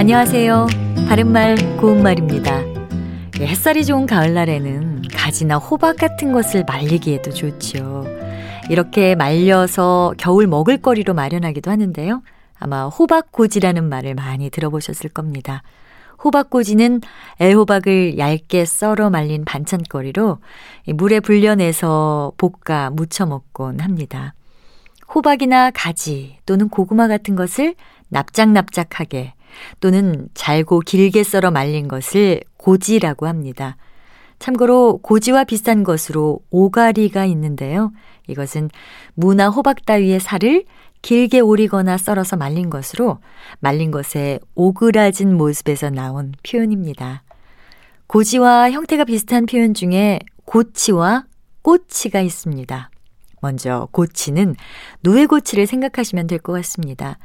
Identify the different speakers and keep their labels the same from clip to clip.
Speaker 1: 안녕하세요. 바른말 고운말입니다. 예, 햇살이 좋은 가을날에는 가지나 호박 같은 것을 말리기에도 좋지요. 이렇게 말려서 겨울 먹을거리로 마련하기도 하는데요. 아마 호박고지라는 말을 많이 들어보셨을 겁니다. 호박고지는 애호박을 얇게 썰어 말린 반찬거리로 물에 불려내서 볶아 무쳐 먹곤 합니다. 호박이나 가지 또는 고구마 같은 것을 납작납작하게 또는 잘고 길게 썰어 말린 것을 고지라고 합니다. 참고로 고지와 비슷한 것으로 오가리가 있는데요. 이것은 무나 호박 따위의 살을 길게 오리거나 썰어서 말린 것으로 말린 것의 오그라진 모습에서 나온 표현입니다. 고지와 형태가 비슷한 표현 중에 고치와 꼬치가 있습니다. 먼저 고치는 누에고치를 생각하시면 될 것 같습니다.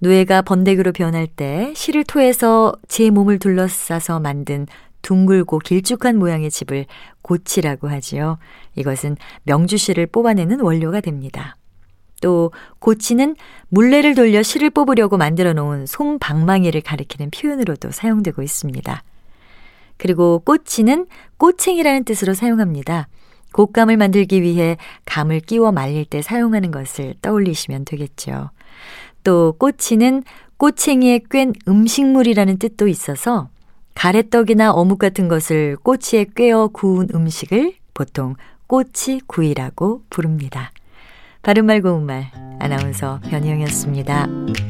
Speaker 1: 누에가 번데기로 변할 때 실을 토해서 제 몸을 둘러싸서 만든 둥글고 길쭉한 모양의 집을 고치라고 하지요. 이것은 명주 실을 뽑아내는 원료가 됩니다. 또 고치는 물레를 돌려 실을 뽑으려고 만들어 놓은 솜방망이를 가리키는 표현으로도 사용되고 있습니다. 그리고 꼬치는 꼬챙이라는 뜻으로 사용합니다. 곶감을 만들기 위해 감을 끼워 말릴 때 사용하는 것을 떠올리시면 되겠죠. 또 꼬치는 꼬챙이에 꿰 음식물이라는 뜻도 있어서 가래떡이나 어묵 같은 것을 꼬치에 꿰어 구운 음식을 보통 꼬치구이라고 부릅니다. 바른말 고운말 아나운서 변희영이었습니다.